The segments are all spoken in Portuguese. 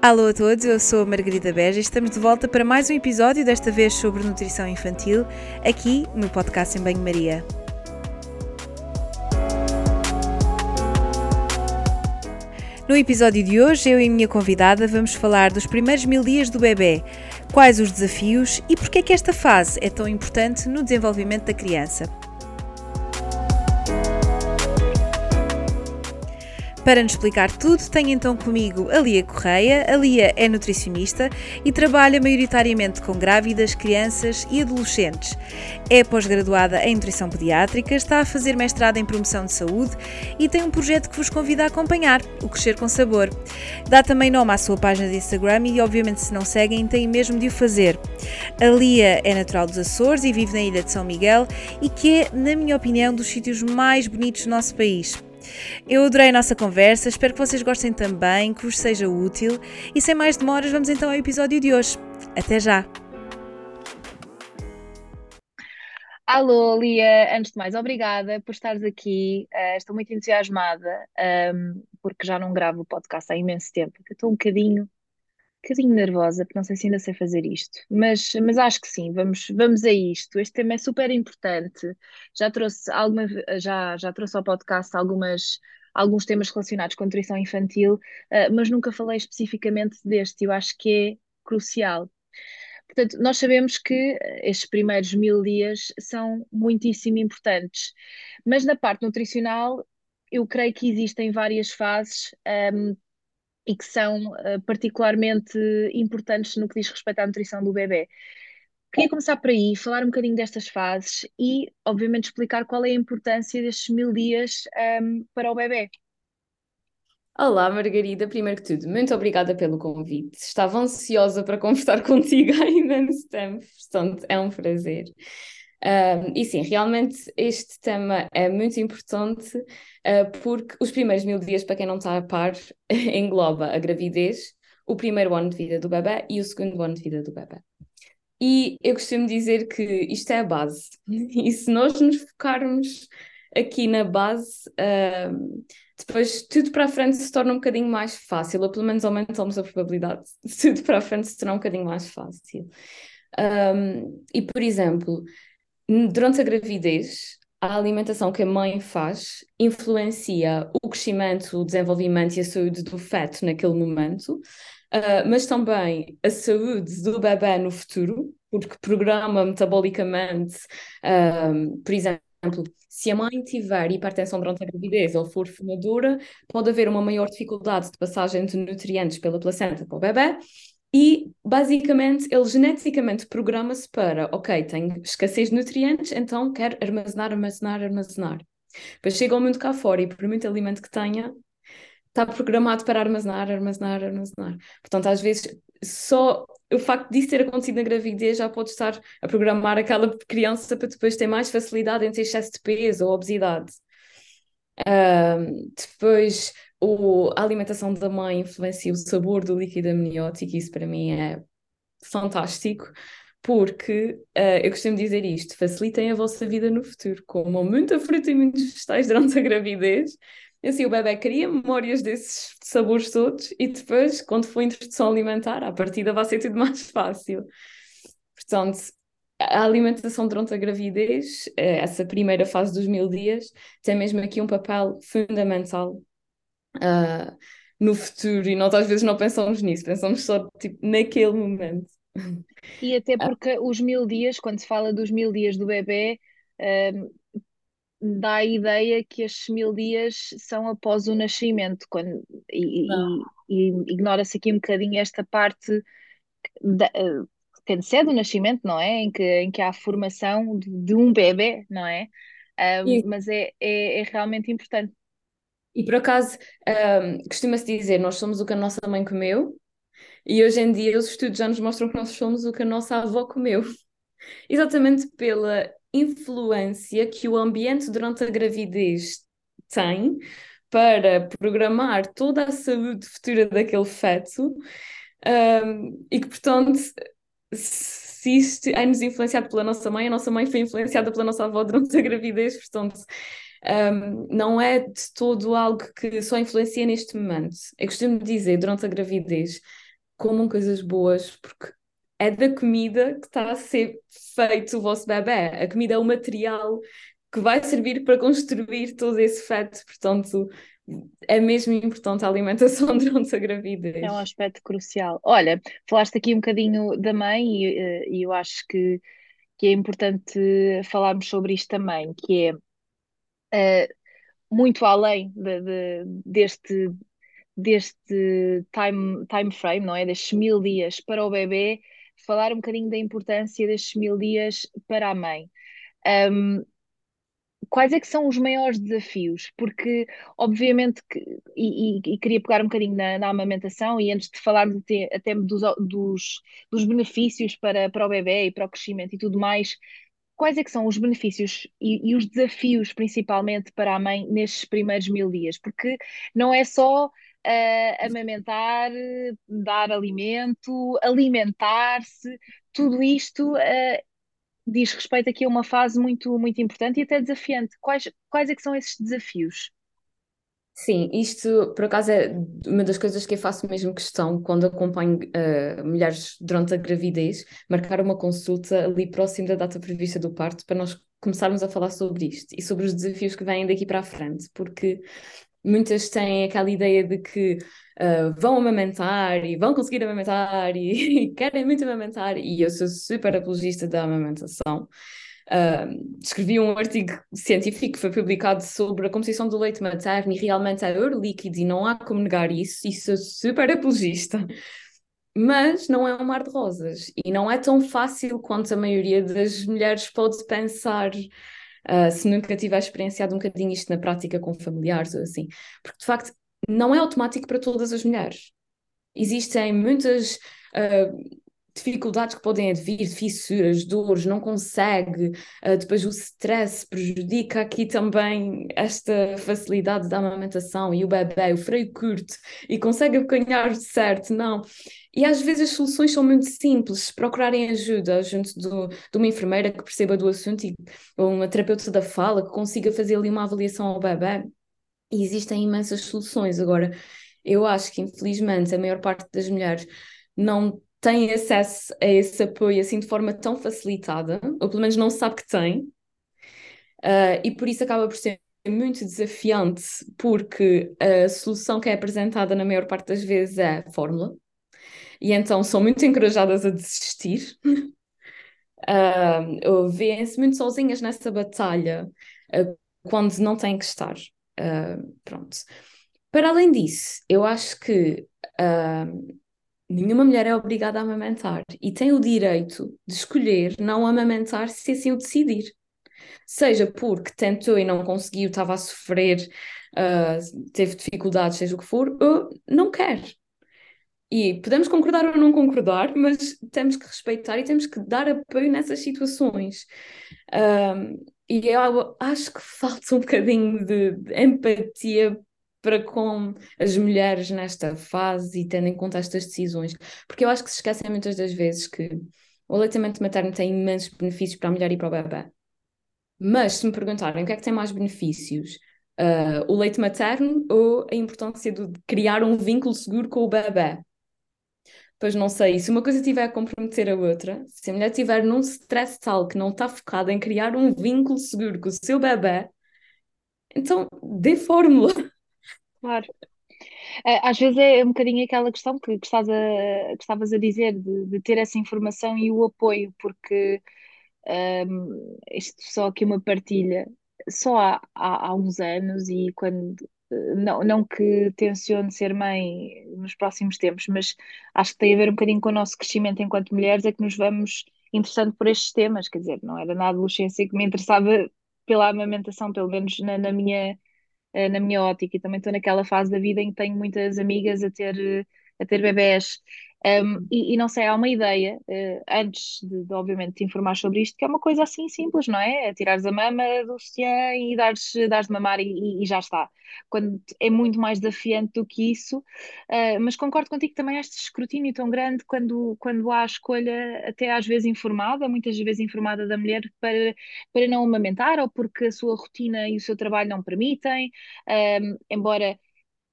Alô a todos, eu sou a Margarida Beja e estamos de volta para mais um episódio, desta vez sobre nutrição infantil, aqui no podcast em Banho-Maria. No episódio de hoje, eu e a minha convidada vamos falar dos primeiros mil dias do bebê, quais os desafios e porque é que esta fase é tão importante no desenvolvimento da criança. Para nos explicar tudo, tenho então comigo a Lia Correia. A Lia é nutricionista e trabalha maioritariamente com grávidas, crianças e adolescentes. É pós-graduada em nutrição pediátrica, está a fazer mestrado em promoção de saúde e tem um projeto que vos convida a acompanhar, o Crescer com Sabor. Dá também nome à sua página de Instagram e, obviamente, se não seguem, têm mesmo de o fazer. A Lia é natural dos Açores e vive na ilha de São Miguel e que é, na minha opinião, dos sítios mais bonitos do nosso país. Eu adorei a nossa conversa, espero que vocês gostem também, que vos seja útil e sem mais demoras, vamos então ao episódio de hoje. Até já! Alô, Lia, antes de mais, obrigada por estares aqui. Uh, estou muito entusiasmada um, ehm, porque já não gravo o podcast há imenso tempo. Estou um bocadinho bocadinho nervosa, porque não sei se ainda sei fazer isto, mas, mas acho que sim, vamos, vamos a isto. Este tema é super importante. Já trouxe alguma, já, já trouxe ao podcast algumas, alguns temas relacionados com nutrição infantil, uh, mas nunca falei especificamente deste, eu acho que é crucial. Portanto, nós sabemos que estes primeiros mil dias são muitíssimo importantes, mas na parte nutricional, eu creio que existem várias fases. Um, e que são uh, particularmente importantes no que diz respeito à nutrição do bebê. Queria começar por aí, falar um bocadinho destas fases e, obviamente, explicar qual é a importância destes mil dias um, ehm, para o bebê. Olá, Margarida. Primeiro que tudo, muito obrigada pelo convite. Estava ansiosa para conversar contigo há imenso tempo, portanto, é um prazer. E sim, realmente este tema é muito importante uh, porque os primeiros mil dias, para quem não está a par, engloba a gravidez, o primeiro ano de vida do bebê e o segundo ano de vida do bebê. E eu costumo dizer que isto é a base. E se nós nos focarmos aqui na base, uh, depois tudo para a frente se torna um bocadinho mais fácil, ou pelo menos aumentamos a probabilidade de tudo para a frente se tornar um bocadinho mais fácil. Um, e, por exemplo, durante a gravidez, a alimentação que a mãe faz influencia o crescimento, o desenvolvimento e a saúde do feto naquele momento, uh, mas também a saúde do bebê no futuro, porque programa metabolicamente, uh, por exemplo, se a mãe tiver hipertensão durante a gravidez ou for fumadora, pode haver uma maior dificuldade de passagem de nutrientes pela placenta para o bebê e basicamente ele geneticamente programa-se para, ok, tenho escassez de nutrientes, então quero armazenar, armazenar, armazenar. Depois chega ao mundo cá fora e por muito alimento que tenha, está programado para armazenar, armazenar, armazenar. Portanto, às vezes, só o facto disso ter acontecido na gravidez já pode estar a programar aquela criança para depois ter mais facilidade em ter excesso de peso ou obesidade. Um, depois, o, a alimentação da mãe influencia o sabor do líquido amniótico, e isso para mim é fantástico, porque uh, eu costumo dizer isto: facilitem a vossa vida no futuro, comam muita fruta e muitos vegetais durante a gravidez. Assim o bebê cria memórias desses sabores todos e depois, quando for introdução alimentar, a partida vai ser tudo mais fácil. Portanto, a alimentação durante a gravidez, eh, essa primeira fase dos mil dias, tem mesmo aqui um papel fundamental uh, no futuro e nós às vezes não pensamos nisso, pensamos só tipo, naquele momento. E até ah. porque os mil dias, quando se fala dos mil dias do bebê, uh, dá a ideia que estes mil dias são após o nascimento, quando, e, e, e ignora-se aqui um bocadinho esta parte da, que antecede o nascimento, não é? Em que, em que há a formação de, de um bebê, não é? mas é, é, é realmente importante. E por acaso, um, costuma-se dizer, nós somos o que a nossa mãe comeu, e hoje em dia os estudos já nos mostram que nós somos o que a nossa avó comeu. Exatamente pela influência que o ambiente durante a gravidez tem para programar toda a saúde futura daquele feto, um, e que, portanto, se isto é-nos influenciado pela nossa mãe, a nossa mãe foi influenciada pela nossa avó durante a gravidez, portanto um, não é de todo algo que só influencia neste momento. Eu costumo dizer, durante a gravidez, comam coisas boas, porque é da comida que está a ser feito o vosso bebê. A comida é o material que vai servir para construir todo esse feto, portanto, é mesmo importante a alimentação durante a gravidez. É um aspecto crucial. Olha, falaste aqui um bocadinho da mãe e, eh, e eu acho que, que é importante falarmos sobre isto também, que é uh, muito além de, de, deste, deste time, time frame, não é? Destes mil dias para o bebê, falar um bocadinho da importância destes mil dias para a mãe. Um, quais é que são os maiores desafios? Porque, obviamente, que, e, e, e queria pegar um bocadinho na, na, amamentação, e antes de falar até dos, dos, dos, benefícios para, para o bebê e para o crescimento e tudo mais, quais é que são os benefícios e, e os desafios, principalmente, para a mãe nestes primeiros mil dias? Porque não é só uh, amamentar, dar alimento, alimentar-se, tudo isto uh, diz respeito aqui a uma fase muito, muito importante e até desafiante. Quais, quais é que são esses desafios? Sim, isto por acaso é uma das coisas que eu faço mesmo questão quando acompanho uh, mulheres durante a gravidez, marcar uma consulta ali próximo da data prevista do parto para nós começarmos a falar sobre isto e sobre os desafios que vêm daqui para a frente, porque muitas têm aquela ideia de que uh, vão amamentar e vão conseguir amamentar e, e, querem muito amamentar, e eu sou super apologista da amamentação. Escrevi um artigo científico que foi publicado sobre a composição do leite materno e realmente é ouro líquido e não há como negar isso, e sou super apologista. Mas não é um mar de rosas e não é tão fácil quanto a maioria das mulheres pode pensar. Uh, se nunca tiver experienciado um bocadinho isto na prática com familiares ou assim. Porque de facto não é automático para todas as mulheres. Existem muitas uh, dificuldades que podem advir, fissuras, dores, não consegue, uh, depois o stress prejudica aqui também esta facilidade da amamentação e o bebê, o freio curto e consegue apanhar certo, não. E às vezes as soluções são muito simples, procurarem ajuda junto do, de uma enfermeira que perceba do assunto e, ou uma terapeuta da fala que consiga fazer ali uma avaliação ao bebê e existem imensas soluções. Agora, eu acho que infelizmente a maior parte das mulheres não tem acesso a esse apoio assim de forma tão facilitada, ou pelo menos não sabe que tem, uh, e por isso acaba por ser muito desafiante, porque a solução que é apresentada na maior parte das vezes é a fórmula, e então são muito encorajadas a desistir. Uh, Vêem-se muito sozinhas nessa batalha uh, quando não têm que estar. Uh, pronto. Para além disso, eu acho que uh, nenhuma mulher é obrigada a amamentar e tem o direito de escolher não amamentar se assim o decidir. Seja porque tentou e não conseguiu, estava a sofrer, uh, teve dificuldades, seja o que for, ou não quer. E podemos concordar ou não concordar, mas temos que respeitar e temos que dar apoio nessas situações. Um, e eu acho que falta um bocadinho de, de empatia para com as mulheres nesta fase e tendo em conta estas decisões, porque eu acho que se esquecem muitas das vezes que o aleitamento materno tem imensos benefícios para a mulher e para o bebê. Mas se me perguntarem o que é que tem mais benefícios, uh, o leite materno ou a importância de criar um vínculo seguro com o bebê? Pois não sei, se uma coisa tiver a comprometer a outra, se a mulher estiver num stress tal que não está focada em criar um vínculo seguro com o seu bebê, então dê fórmula. Claro. Eh, às vezes é um bocadinho aquela questão que, que, estás a, que estavas a dizer, de, de, ter essa informação e o apoio, porque um, ehm, isto só aqui uma partilha, só há, há, há uns anos e quando não, não que tencione ser mãe nos próximos tempos, mas acho que tem a ver um bocadinho com o nosso crescimento enquanto mulheres, é que nos vamos interessando por estes temas, quer dizer, não era na adolescência que me interessava pela amamentação, pelo menos na, na minha, eh, na minha ótica, e também estou naquela fase da vida em que tenho muitas amigas a ter, a ter bebés um, e, e, não sei, há uma ideia, uh, antes de, de, obviamente, te informar sobre isto, que é uma coisa assim simples, não é? é tirares a mama do sutiã e dares, dares de mamar e, e, já está. Quando é muito mais desafiante do que isso, uh, mas concordo contigo também este escrutínio tão grande quando, quando há a escolha, até às vezes informada, muitas vezes informada da mulher, para, para não amamentar ou porque a sua rotina e o seu trabalho não permitem, um, embora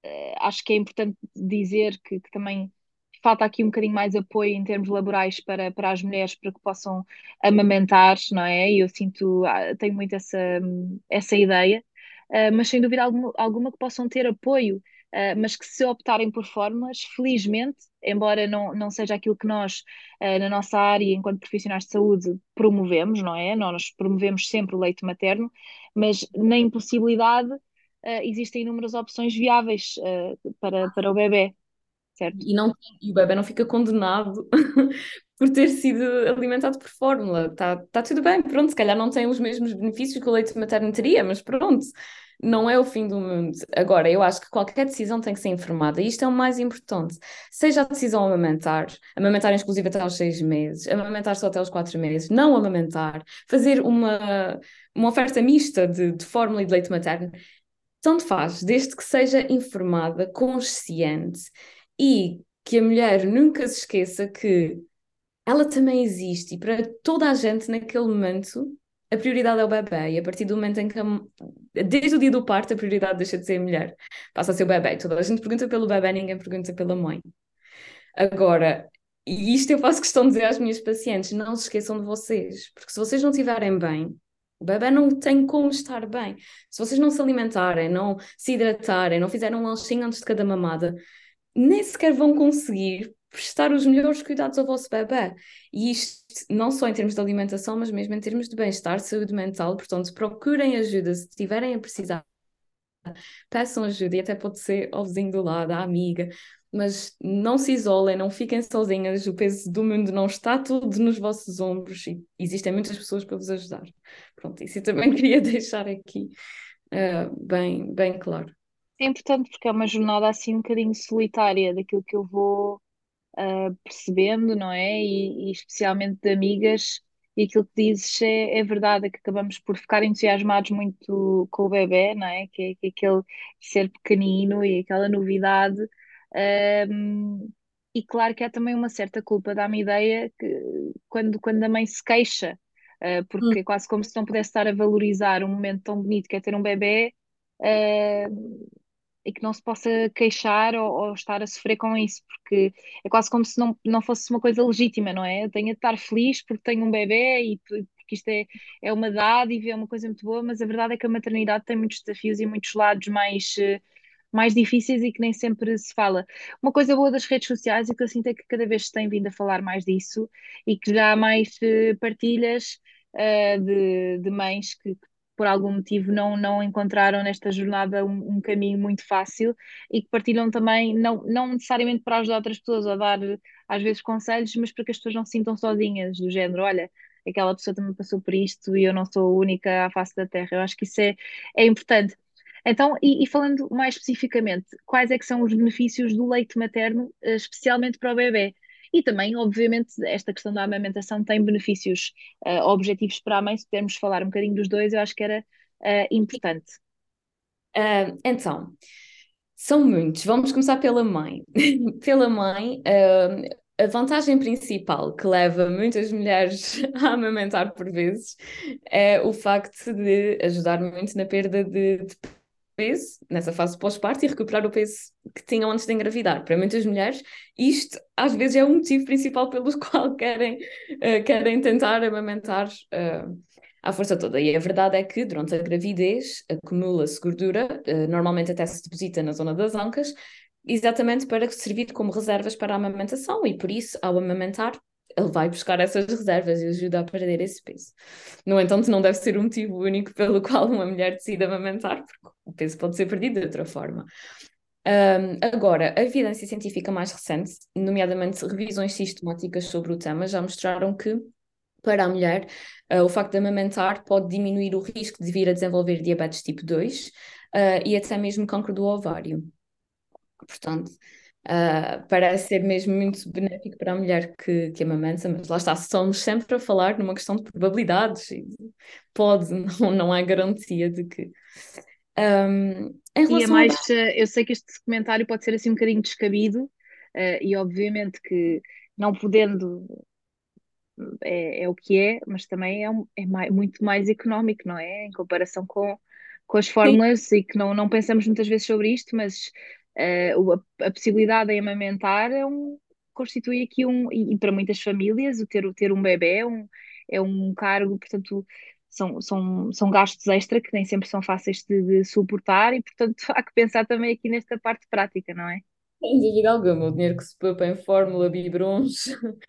uh, acho que é importante dizer que, que também falta aqui um bocadinho mais apoio em termos laborais para, para as mulheres para que possam amamentar, não é? E eu sinto, ah, tenho muito essa, essa ideia, uh, mas sem dúvida alguma, alguma que possam ter apoio, uh, mas que se optarem por fórmulas, felizmente, embora não, não seja aquilo que nós, uh, na nossa área, enquanto profissionais de saúde, promovemos, não é? Nós promovemos sempre o leite materno, mas na impossibilidade existem inúmeras opções viáveis para, para o bebê certo? E, não, e o bebê não fica condenado por ter sido alimentado por fórmula. Está tá tudo bem, pronto, se calhar não tem os mesmos benefícios que o leite materno teria, mas pronto, não é o fim do mundo. Agora, eu acho que qualquer decisão tem que ser informada, e isto é o mais importante. Seja a decisão amamentar, amamentar inclusive até aos seis meses, amamentar só até aos quatro meses, não amamentar, fazer uma, uma oferta mista de, de fórmula e de leite materno, tanto faz, desde que seja informada, consciente e que a mulher nunca se esqueça que ela também existe e para toda a gente naquele momento a prioridade é o bebê. E a partir do momento em que a, desde o dia do parto a prioridade deixa de ser a mulher. Passa a ser o bebê. Toda a gente pergunta pelo bebê ninguém pergunta pela mãe. Agora e isto eu faço questão de dizer às minhas pacientes não se esqueçam de vocês porque se vocês não estiverem bem o bebê não tem como estar bem. Se vocês não se alimentarem não se hidratarem não fizerem um lanchinho antes de cada mamada nem sequer vão conseguir prestar os melhores cuidados ao vosso bebê. E isto não só em termos de alimentação, mas mesmo em termos de bem-estar, saúde mental. Portanto, procurem ajuda se estiverem a precisar. Peçam ajuda e até pode ser ao vizinho do lado, à amiga, mas não se isolem, não fiquem sozinhas, o peso do mundo não está tudo nos vossos ombros e existem muitas pessoas para vos ajudar. Pronto, isso eu também queria deixar aqui uh, bem, bem claro. É importante porque é uma jornada assim um bocadinho solitária daquilo que eu vou uh, percebendo, não é? E, e, especialmente de amigas, e aquilo que dizes é, é verdade, é que acabamos por ficar entusiasmados muito com o bebê, não é? Que é, que é aquele ser pequenino e aquela novidade. E claro que há também uma certa culpa, dá-me ideia que quando, quando a mãe se queixa, porque hum. é quase como se não pudesse estar a valorizar um momento tão bonito que é ter um bebê. E que não se possa queixar ou, ou, estar a sofrer com isso, porque é quase como se não, não fosse uma coisa legítima, não é? Eu tenho de estar feliz porque tenho um bebê e porque isto é, é uma dádiva, é uma coisa muito boa, mas a verdade é que a maternidade tem muitos desafios e muitos lados mais, mais difíceis e que nem sempre se fala. Uma coisa boa das redes sociais e que eu sinto é que cada vez se tem vindo a falar mais disso e que já há mais eh, partilhas uh, de, de mães que, que por algum motivo não, não encontraram nesta jornada um, um, caminho muito fácil e que partilham também, não, não necessariamente para ajudar outras pessoas a dar às vezes conselhos, mas para que as pessoas não se sintam sozinhas, do género, olha, aquela pessoa também passou por isto e eu não sou a única à face da Terra. Eu acho que isso é, é importante. Então, e, e, falando mais especificamente, quais é que são os benefícios do leite materno, eh, especialmente para o bebê? E também, obviamente, esta questão da amamentação tem benefícios uh, objetivos para a mãe. Se pudermos falar um bocadinho dos dois, eu acho que era uh, importante. Uh, então, são muitos. Vamos começar pela mãe. pela mãe, a vantagem principal que leva muitas mulheres a amamentar por vezes é o facto de ajudar muito na perda de, de peso nessa fase pós-parto e recuperar o peso que tinham antes de engravidar. Para muitas mulheres, isto às vezes é o motivo principal pelo qual querem, uh, querem tentar amamentar uh, à força toda. E a verdade é que durante a gravidez acumula-se gordura, uh, normalmente até se deposita na zona das ancas, exatamente para servir como reservas para a amamentação e por isso, ao amamentar, ele vai buscar essas reservas e ajuda a perder esse peso. No entanto, não deve ser um motivo único pelo qual uma mulher decide amamentar, porque o peso pode ser perdido de outra forma. Um, agora, a evidência científica mais recente, nomeadamente revisões sistemáticas sobre o tema, já mostraram que para a mulher, uh, o facto de amamentar pode diminuir o risco de vir a desenvolver diabetes tipo 2 uh, ah, e até mesmo cancro do ovário. Portanto, Uh, parece ser mesmo muito benéfico para a mulher que, que amamenta, mas lá está, estamos sempre a falar numa questão de probabilidades, pode, não, não há garantia de que. Um, em relação e é mais, a... Ah, eu sei que este comentário pode ser assim um bocadinho descabido, uh, e obviamente que não podendo é, é, o que é, mas também é, é mais, muito mais económico, não é? Em comparação com, com as fórmulas, Sim. e que não, não pensamos muitas vezes sobre isto, mas uh, a, a, possibilidade de amamentar é um, constitui aqui um, e, e para muitas famílias, o ter, o ter um bebê é um, é um cargo, portanto, são, são, são gastos extra que nem sempre são fáceis de, de suportar e, portanto, há que pensar também aqui nesta parte prática, não é? Sem dúvida alguma, o dinheiro que se poupa em fórmula, biberons, uh,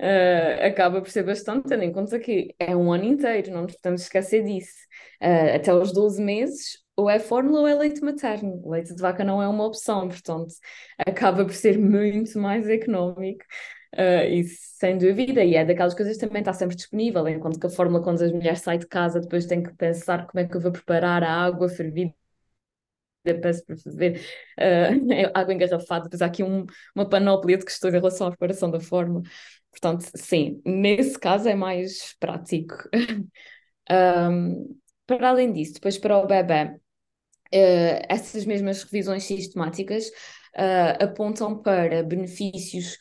acaba por ser bastante, tendo em conta que é um ano inteiro, não nos podemos esquecer disso. Uh, até os 12 meses, ou é fórmula ou é leite materno. Leite de vaca não é uma opção, portanto, acaba por ser muito mais económico. Uh, isso sem dúvida, e é daquelas coisas que também está sempre disponível, enquanto que a fórmula, quando as mulheres saem de casa, depois tem que pensar como é que eu vou preparar a água fervida peço para fazer uh, água engarrafada, depois há aqui um, uma panóplia de questões em relação à preparação da forma. Portanto, sim, nesse caso é mais prático. um, para além disso, depois para o bebê, uh, essas mesmas revisões sistemáticas uh, apontam para benefícios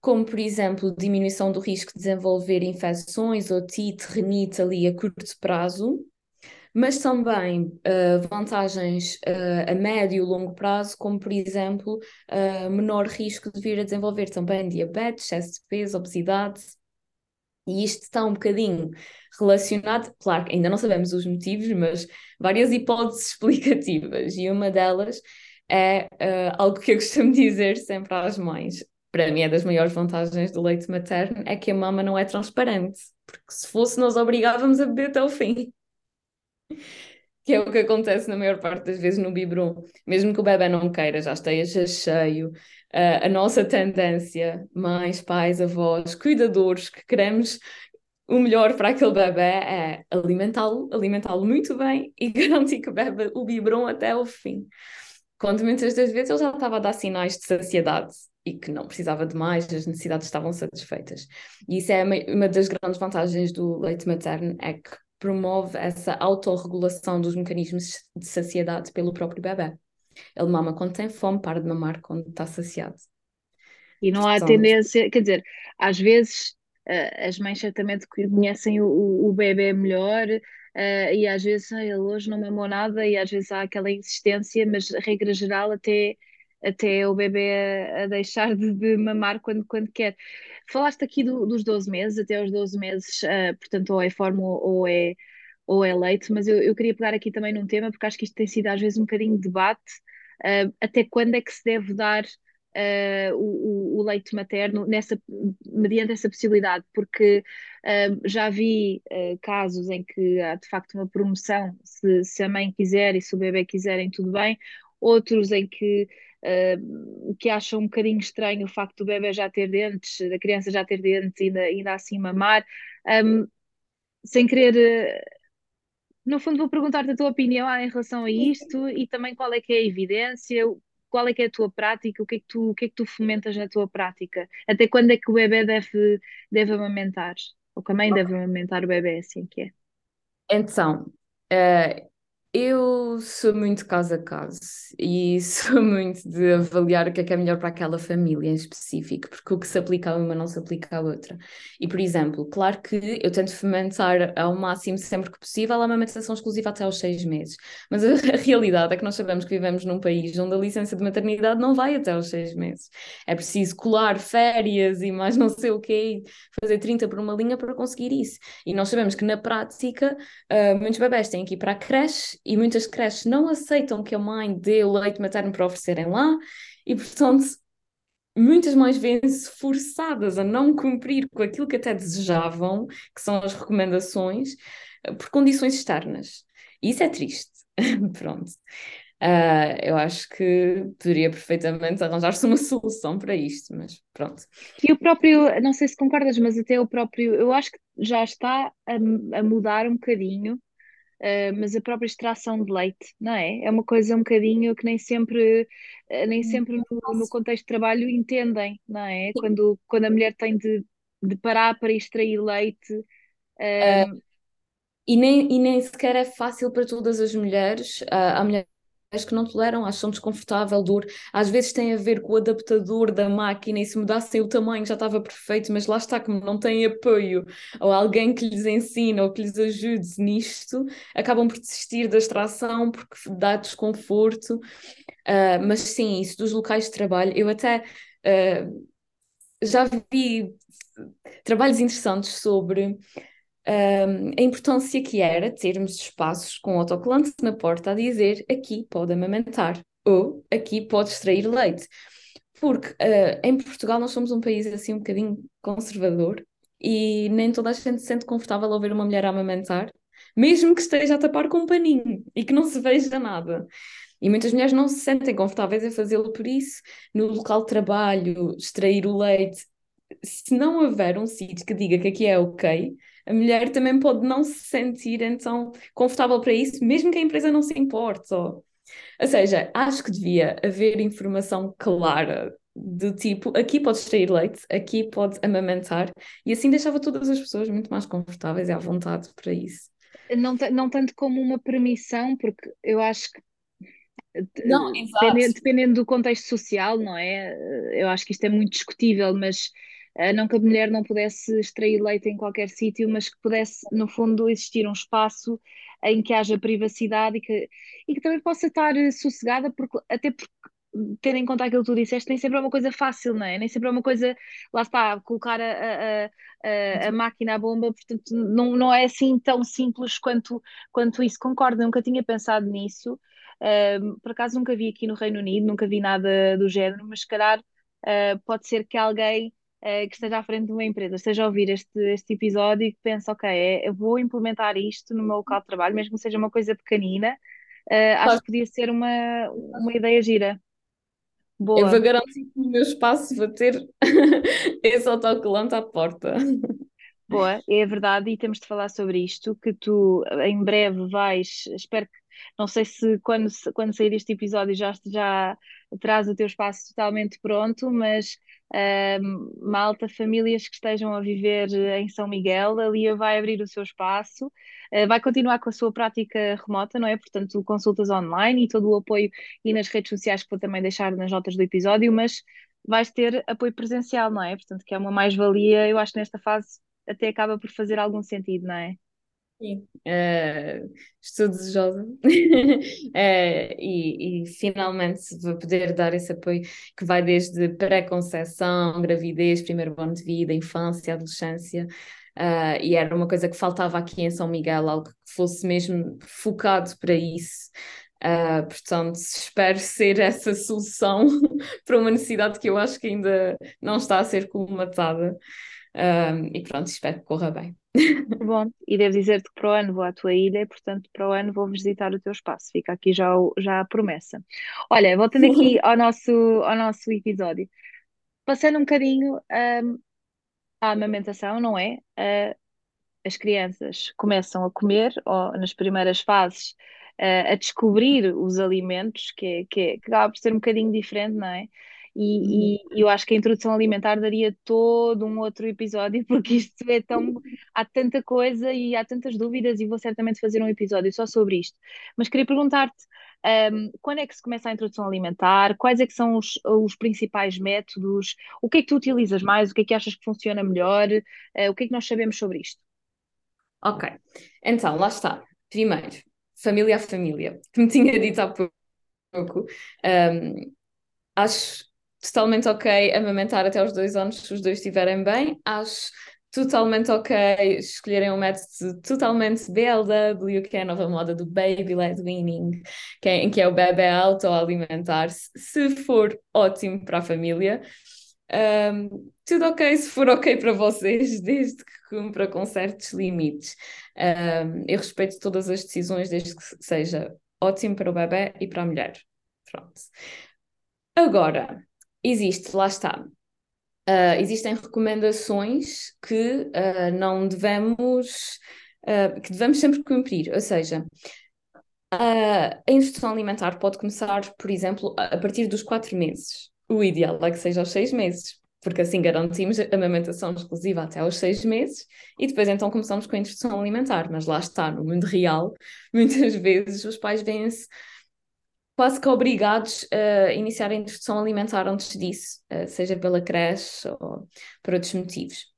como, por exemplo, diminuição do risco de desenvolver infecções, otite, renite ali a curto prazo, mas também uh, vantagens a médio e longo prazo, como por exemplo, menor risco de vir a desenvolver também diabetes, excesso de peso, obesidade. E isto está um bocadinho relacionado, claro, ainda não sabemos os motivos, mas várias hipóteses explicativas, e uma delas é algo que eu costumo dizer sempre às mães. Para mim, é das maiores vantagens do leite materno é que a mama não é transparente, porque se fosse, nós obrigávamos a beber até o fim que é o que acontece na maior parte das vezes no biberon. Mesmo que o bebê não queira, já esteja cheio, a nossa tendência, mães, pais, avós, cuidadores, que queremos o melhor para aquele bebê é alimentá-lo, alimentá-lo muito bem e garantir que bebe o biberon até o fim. Quando muitas das vezes ele já estava a dar sinais de saciedade e que não precisava de mais, as necessidades estavam satisfeitas. E isso é uma das grandes vantagens do leite materno, é que promove essa autorregulação dos mecanismos de saciedade pelo próprio bebê. Ele mama quando tem fome, para de mamar quando está saciado. E não há tendência, quer dizer, às vezes uh, as mães certamente conhecem o, o, o bebê melhor uh, e às vezes ele hoje não mamou nada e às vezes há aquela insistência, mas regra geral até até o bebê a, a deixar de, de, mamar quando, quando quer. Falaste aqui do, dos 12 meses, até os 12 meses, uh, portanto, ou é fórmula ou é, ou é leite, mas eu, eu queria pegar aqui também num tema, porque acho que isto tem sido às vezes um bocadinho de debate, uh, até quando é que se deve dar uh, o, o, leite materno nessa, mediante essa possibilidade, porque já vi casos em que há de facto uma promoção, se, se a mãe quiser e se o bebê quiserem, tudo bem, outros em que uh, que acham um bocadinho estranho o facto do bebê já ter dentes, da criança já ter dentes e ainda, ainda assim mamar. Um, sem querer, uh, no fundo, vou perguntar-te a tua opinião em relação a isto e também qual é que é a evidência, qual é que é a tua prática, o que é que tu, o que é que tu fomentas na tua prática? Até quando é que o bebê deve, deve amamentar? Ou que a mãe deve amamentar o bebê, assim que é? Então, uh, eu sou muito caso a caso e sou muito de avaliar o que é que é melhor para aquela família em específico, porque o que se aplica a uma não se aplica à outra. E, por exemplo, claro que eu tento fomentar ao máximo, sempre que possível, a amamentação exclusiva até aos seis meses. Mas a, realidade é que nós sabemos que vivemos num país onde a licença de maternidade não vai até aos seis meses. É preciso colar férias e mais não sei o quê, fazer 30 por uma linha para conseguir isso. E nós sabemos que na prática, uh, muitos bebés têm que ir para a creche e muitas creches não aceitam que a mãe dê o leite materno para oferecerem lá e, portanto, muitas mães vêm-se forçadas a não cumprir com aquilo que até desejavam, que são as recomendações, por condições externas. E isso é triste. Pronto. Uh, eu acho que poderia perfeitamente arranjar-se uma solução para isto, mas pronto. E o próprio, não sei se concordas, mas até o próprio, eu acho que já está a, a mudar um bocadinho Uh, mas a própria extração de leite, não é? É uma coisa um bocadinho que nem sempre, uh, nem sempre no, no, contexto de trabalho entendem, não é? Quando, quando a mulher tem de, de parar para extrair leite. Uh... e, nem, e nem sequer é fácil para todas as mulheres. Há mulheres que não toleram, acham desconfortável, dor. Às vezes tem a ver com o adaptador da máquina e se mudassem o tamanho já estava perfeito, mas lá está, como não têm apoio ou alguém que lhes ensine ou que lhes ajude nisto, acabam por desistir da extração porque dá desconforto. Uh, mas sim, isso dos locais de trabalho, eu até. Uh, já vi trabalhos interessantes sobre um, a importância que era termos espaços com autocolante na porta a dizer aqui pode amamentar ou aqui pode extrair leite. Porque uh, em Portugal nós somos um país assim um bocadinho conservador e nem toda a gente se sente confortável ao ver uma mulher a amamentar, mesmo que esteja a tapar com um paninho e que não se veja nada. E muitas mulheres não se sentem confortáveis a fazê-lo por isso. No local de trabalho, extrair o leite, se não houver um sítio que diga que aqui é ok, a mulher também pode não se sentir então confortável para isso, mesmo que a empresa não se importe. Ou, ou seja, acho que devia haver informação clara do tipo, aqui pode extrair leite, aqui pode amamentar, e assim deixava todas as pessoas muito mais confortáveis e à vontade para isso. Não, não tanto como uma permissão, porque eu acho que não, dependendo, dependendo, do contexto social, não é? Eu acho que isto é muito discutível, mas não que a mulher não pudesse extrair leite em qualquer sítio, mas que pudesse, no fundo, existir um espaço em que haja privacidade e que, e que também possa estar sossegada, porque, até porque tendo em conta aquilo que tu disseste, nem sempre é uma coisa fácil, não é? Nem sempre é uma coisa, lá está, colocar a, a, a, a máquina à bomba, portanto, não, não é assim tão simples quanto, quanto isso. Concordo, nunca tinha pensado nisso. Uh, por acaso nunca vi aqui no Reino Unido, nunca vi nada do género, mas se calhar uh, pode ser que alguém uh, que esteja à frente de uma empresa esteja a ouvir este, este episódio e que pense, ok, é, eu vou implementar isto no meu local de trabalho, mesmo que seja uma coisa pequenina, acho que podia ser uma, uma ideia gira. Boa. Eu vou garantir que no meu espaço vou ter esse autocolante à porta. Boa, é verdade, e temos de falar sobre isto, que tu em breve vais, espero que não sei se quando, quando sair este episódio já, já traz o teu espaço totalmente pronto, mas uh, malta, famílias que estejam a viver em São Miguel, a Lia vai abrir o seu espaço, uh, vai continuar com a sua prática remota, não é? Portanto, consultas online e todo o apoio e nas redes sociais que vou também deixar nas notas do episódio, mas vais ter apoio presencial, não é? Portanto, que é uma mais-valia, eu acho que nesta fase até acaba por fazer algum sentido, não é? Sim, uh, estou desejosa uh, e, e, finalmente vou poder dar esse apoio que vai desde pré-conceição, gravidez, primeiro ano de vida, infância, adolescência. Uh, e era uma coisa que faltava aqui em São Miguel, algo que fosse mesmo focado para isso. Uh, portanto, espero ser essa solução para uma necessidade que eu acho que ainda não está a ser colmatada. E pronto, espero que corra bem. Bom, e devo dizer-te que para o ano vou à tua ilha e, portanto, para o ano vou visitar o teu espaço. Fica aqui já, o, já a promessa. Olha, voltando aqui ao nosso, ao nosso episódio, passando um bocadinho um, à amamentação, não é? Uh, as crianças começam a comer, ou nas primeiras fases, uh, a descobrir os alimentos, que, é, que, é, que acaba por ser um bocadinho diferente, não é? E, e, eu acho que a introdução alimentar daria todo um outro episódio, porque isto é tão. Há tanta coisa e há tantas dúvidas, e vou certamente fazer um episódio só sobre isto. Mas queria perguntar-te. Um, quando é que se começa a introdução alimentar? Quais é que são os, os, principais métodos? O que é que tu utilizas mais? O que é que achas que funciona melhor? Uh, o que é que nós sabemos sobre isto? Ok, então lá está. Primeiro, família a família, que me tinha dito há pouco. Um, acho totalmente ok amamentar até os dois anos se os dois estiverem bem. Acho totalmente ok escolherem um método totalmente BLW, que é a nova moda do Baby Led Weaning, que é, em que é o bebê autoalimentar-se, se for ótimo para a família. Um, tudo ok se for ok para vocês, desde que cumpra com certos limites. Um, eu respeito todas as decisões, desde que seja ótimo para o bebê e para a mulher. Pronto. Agora, existe, lá está. Uh, existem recomendações que uh, não devemos, uh, que devemos sempre cumprir, ou seja, a instrução alimentar pode começar, por exemplo, a partir dos quatro meses. O ideal é que seja aos seis meses, porque assim garantimos a amamentação exclusiva até aos seis meses e depois então começamos com a instrução alimentar. Mas lá está, no mundo real, muitas vezes os pais vêm-se quase que obrigados a iniciar a introdução alimentar antes disso, eh, seja pela creche ou por outros motivos.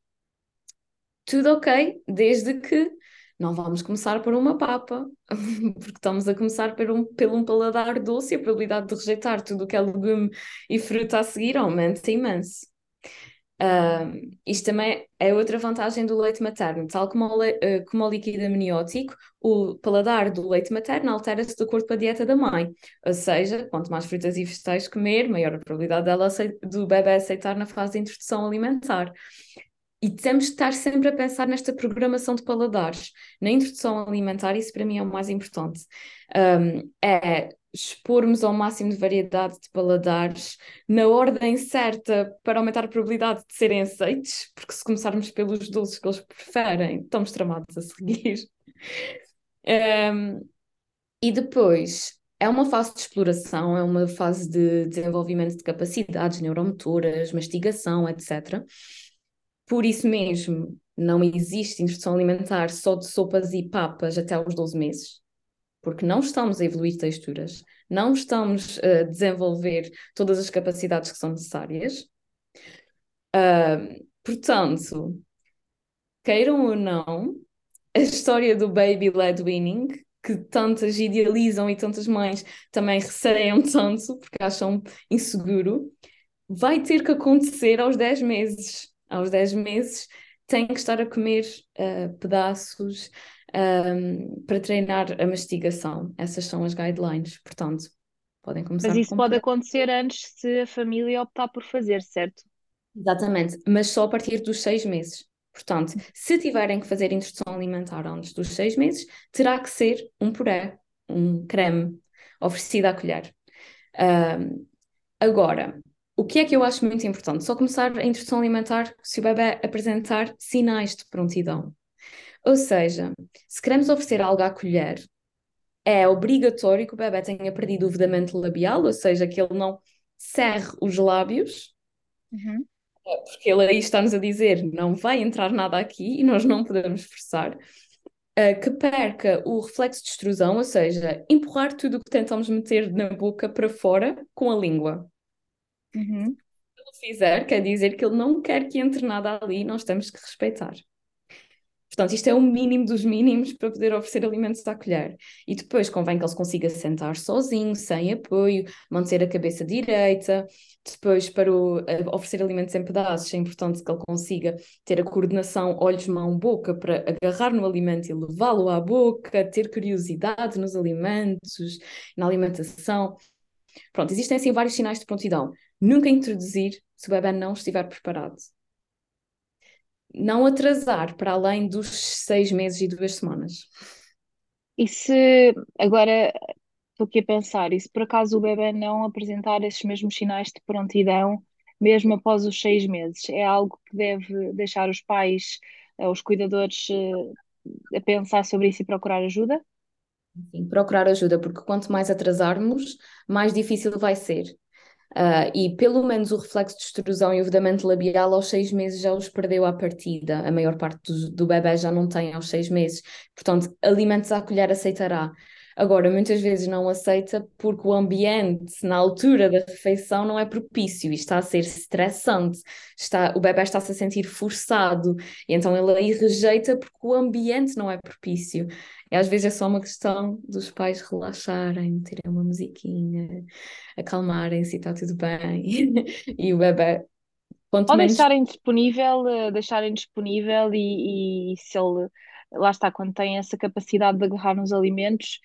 Tudo ok, desde que não vamos começar por uma papa, porque estamos a começar por um, pelo um paladar doce e a probabilidade de rejeitar tudo o que é legume e fruta a seguir aumenta imenso. Uh, isto também é outra vantagem do leite materno. Tal como o, le uh, como o líquido amniótico, o paladar do leite materno altera-se de acordo com a dieta da mãe. Ou seja, quanto mais frutas e vegetais comer, maior a probabilidade dela do bebê aceitar na fase de introdução alimentar. E temos de estar sempre a pensar nesta programação de paladares. Na introdução alimentar, isso para mim é o mais importante. Um, é expormos ao máximo de variedade de paladares na ordem certa para aumentar a probabilidade de serem aceites, porque se começarmos pelos doces que eles preferem, estamos tramados a seguir. Um, e depois, é uma fase de exploração, é uma fase de desenvolvimento de capacidades neuromotoras, mastigação, etc. Por isso mesmo, não existe instrução alimentar só de sopas e papas até aos 12 meses porque não estamos a evoluir texturas, não estamos a desenvolver todas as capacidades que são necessárias. Uh, portanto, queiram ou não, a história do baby led winning, que tantas idealizam e tantas mães também receiam tanto porque acham inseguro, vai ter que acontecer aos 10 meses. Aos 10 meses tem que estar a comer uh, pedaços, um, para treinar a mastigação. Essas são as guidelines, portanto, podem começar Mas isso pode acontecer antes se a família optar por fazer, certo? Exatamente, mas só a partir dos seis meses. Portanto, se tiverem que fazer instrução alimentar antes dos seis meses, terá que ser um puré, um creme, oferecido à colher. Um, agora, o que é que eu acho muito importante? Só começar a instrução alimentar se o bebê apresentar sinais de prontidão. Ou seja, se queremos oferecer algo à colher, é obrigatório que o bebê tenha perdido o vedamento labial, ou seja, que ele não cerre os lábios, uhum. É, porque ele aí está-nos a dizer não vai entrar nada aqui e nós não podemos forçar. Uh, que perca o reflexo de extrusão, ou seja, empurrar tudo o que tentamos meter na boca para fora com a língua. Uhum. Se ele fizer, quer dizer que ele não quer que entre nada ali e nós temos que respeitar. Portanto, isto é o mínimo dos mínimos para poder oferecer alimentos à colher. E depois convém que ele consiga sentar sozinho, sem apoio, manter a cabeça direita. Depois, para o, oferecer alimentos em pedaços, é importante que ele consiga ter a coordenação olhos, mão, boca para agarrar no alimento e levá-lo à boca, ter curiosidade nos alimentos, na alimentação. Pronto, existem assim vários sinais de prontidão. Nunca introduzir se o bebê não estiver preparado não atrasar para além dos seis meses e duas semanas. E se agora estou aqui a pensar, e se por acaso o bebê não apresentar esses mesmos sinais de prontidão, mesmo após os seis meses, é algo que deve deixar os pais, eh, os cuidadores, eh, a pensar sobre isso e procurar ajuda? Sim, procurar ajuda, porque quanto mais atrasarmos, mais difícil vai ser. Uh, e pelo menos o reflexo de extrusão e o vedamento labial aos seis meses já os perdeu à partida. A maior parte do, do bebê já não tem aos seis meses. Portanto, alimentos à colher aceitará. Agora, muitas vezes não aceita porque o ambiente na altura da refeição não é propício e está a ser estressante, está, o bebê está-se a sentir forçado e então ele aí rejeita porque o ambiente não é propício. E às vezes é só uma questão dos pais relaxarem, terem uma musiquinha, acalmarem-se e está tudo bem. e o bebê Quanto Ou menos... deixarem disponível, eh, deixarem disponível e, e, se ele, lá está, quando tem essa capacidade de agarrar nos alimentos,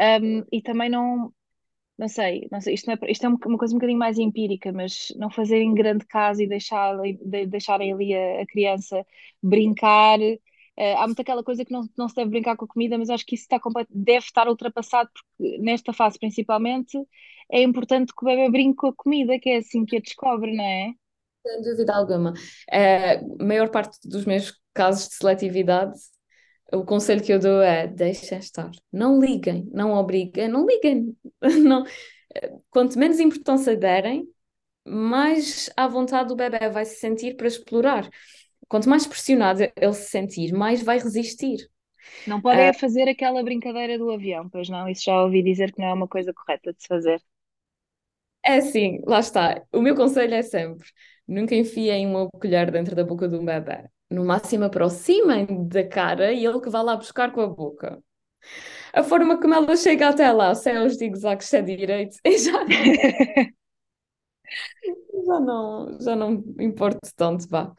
um, e também não, não sei, não sei, isto, não é, isto é uma coisa um bocadinho mais empírica, mas não fazerem grande caso e deixar, de, deixarem ali a, a criança brincar. Uh, há muito aquela coisa que não, não se deve brincar com a comida, mas acho que isso está, deve estar ultrapassado, porque nesta fase principalmente é importante que o bebê brinque com a comida, que é assim que a descobre, não é? Sem dúvida alguma. A maior parte dos meus casos de seletividade o conselho que eu dou é deixem estar, não liguem, não obriguem, não liguem. Não, quanto menos importância derem, mais à vontade o bebê vai se sentir para explorar. Quanto mais pressionado ele se sentir, mais vai resistir. Não podem uh, fazer aquela brincadeira do avião, pois não? Isso já ouvi dizer que não é uma coisa correta de se fazer. É assim, lá está. O meu conselho é sempre: nunca enfiem uma colher dentro da boca de um bebê no máximo aproximem da cara e ele que vai lá buscar com a boca. A forma como ela chega até lá, se é os zigue-zagues, se é direito, já... já não, já não me importo tanto, vá.